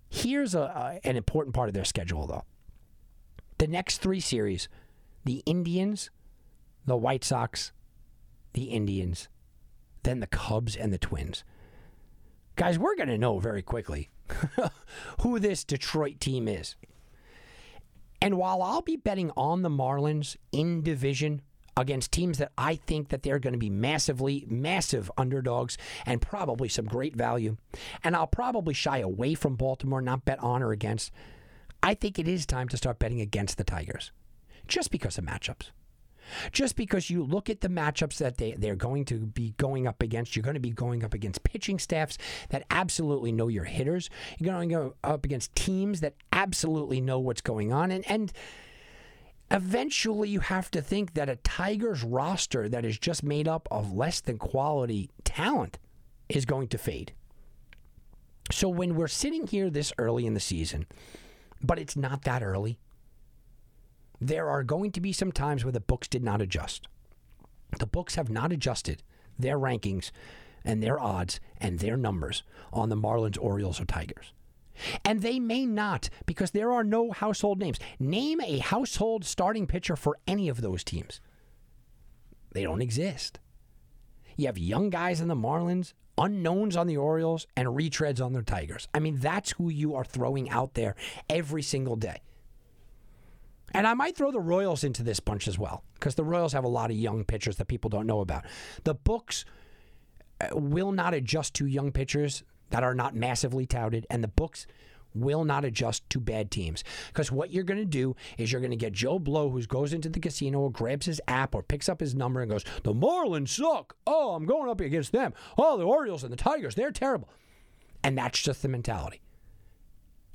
Here's a, an important part of their schedule, though. The next three series the Indians, the White Sox, the Indians, then the Cubs and the Twins. Guys, we're going to know very quickly who this Detroit team is. And while I'll be betting on the Marlins in division against teams that I think that they're going to be massively massive underdogs and probably some great value, and I'll probably shy away from Baltimore, not bet on or against. I think it is time to start betting against the Tigers just because of matchups. Just because you look at the matchups that they, they're going to be going up against, you're going to be going up against pitching staffs that absolutely know your hitters. You're going to go up against teams that absolutely know what's going on. And, and eventually you have to think that a Tigers roster that is just made up of less than quality talent is going to fade. So when we're sitting here this early in the season, but it's not that early, there are going to be some times where the books did not adjust. The books have not adjusted their rankings and their odds and their numbers on the Marlins, Orioles, or Tigers. And they may not because there are no household names. Name a household starting pitcher for any of those teams. They don't exist. You have young guys in the Marlins, unknowns on the Orioles, and retreads on the Tigers. I mean, that's who you are throwing out there every single day. And I might throw the Royals into this bunch as well, because the Royals have a lot of young pitchers that people don't know about. The books uh, will not adjust to young pitchers that are not massively touted, and the books will not adjust to bad teams. Because what you're going to do is you're going to get Joe Blow, who goes into the casino or grabs his app or picks up his number and goes, The Marlins suck. Oh, I'm going up against them. Oh, the Orioles and the Tigers, they're terrible. And that's just the mentality.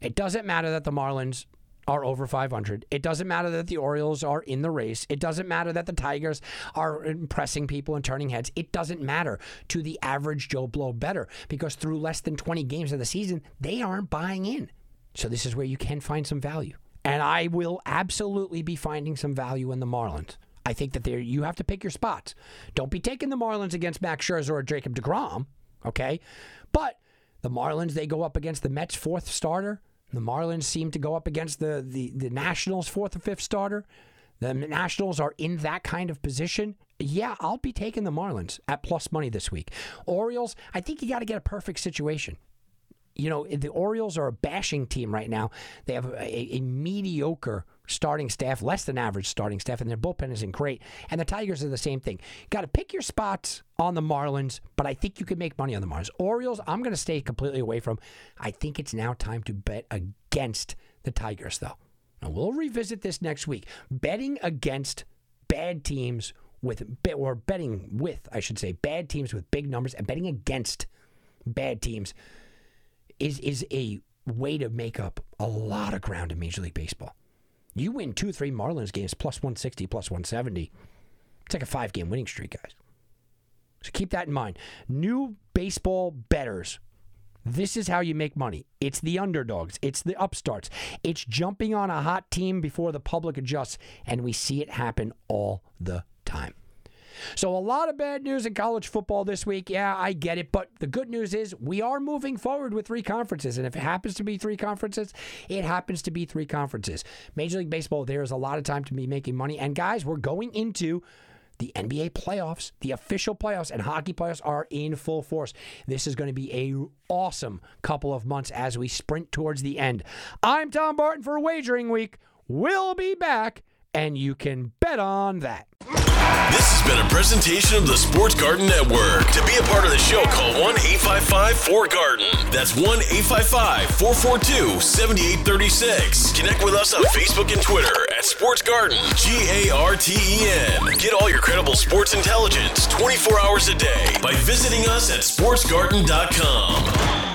It doesn't matter that the Marlins are over 500. It doesn't matter that the Orioles are in the race. It doesn't matter that the Tigers are impressing people and turning heads. It doesn't matter to the average Joe Blow better because through less than 20 games of the season, they aren't buying in. So this is where you can find some value. And I will absolutely be finding some value in the Marlins. I think that there you have to pick your spots. Don't be taking the Marlins against Max Scherzer or Jacob DeGrom, okay? But the Marlins, they go up against the Mets' fourth starter. The Marlins seem to go up against the, the, the Nationals' fourth or fifth starter. The Nationals are in that kind of position. Yeah, I'll be taking the Marlins at plus money this week. Orioles, I think you got to get a perfect situation. You know, the Orioles are a bashing team right now. They have a, a mediocre starting staff, less than average starting staff, and their bullpen isn't great. And the Tigers are the same thing. Got to pick your spots on the Marlins, but I think you can make money on the Marlins. Orioles, I'm going to stay completely away from. I think it's now time to bet against the Tigers, though. Now, we'll revisit this next week. Betting against bad teams with, or betting with, I should say, bad teams with big numbers and betting against bad teams is is a way to make up a lot of ground in Major League Baseball. You win two, three Marlins games plus 160, plus 170. It's like a five game winning streak, guys. So keep that in mind. New baseball betters. This is how you make money. It's the underdogs, it's the upstarts, it's jumping on a hot team before the public adjusts, and we see it happen all the time. So, a lot of bad news in college football this week. Yeah, I get it. But the good news is we are moving forward with three conferences. And if it happens to be three conferences, it happens to be three conferences. Major League Baseball, there is a lot of time to be making money. And guys, we're going into the NBA playoffs, the official playoffs, and hockey playoffs are in full force. This is going to be a awesome couple of months as we sprint towards the end. I'm Tom Barton for Wagering Week. We'll be back, and you can bet on that. This has been a presentation of the Sports Garten Network. To be a part of the show, call 1 855 4 Garten. That's 1 855 442 7836. Connect with us on Facebook and Twitter at Sports Garden, G A R T E N. Get all your credible sports intelligence 24 hours a day by visiting us at sportsgarten.com.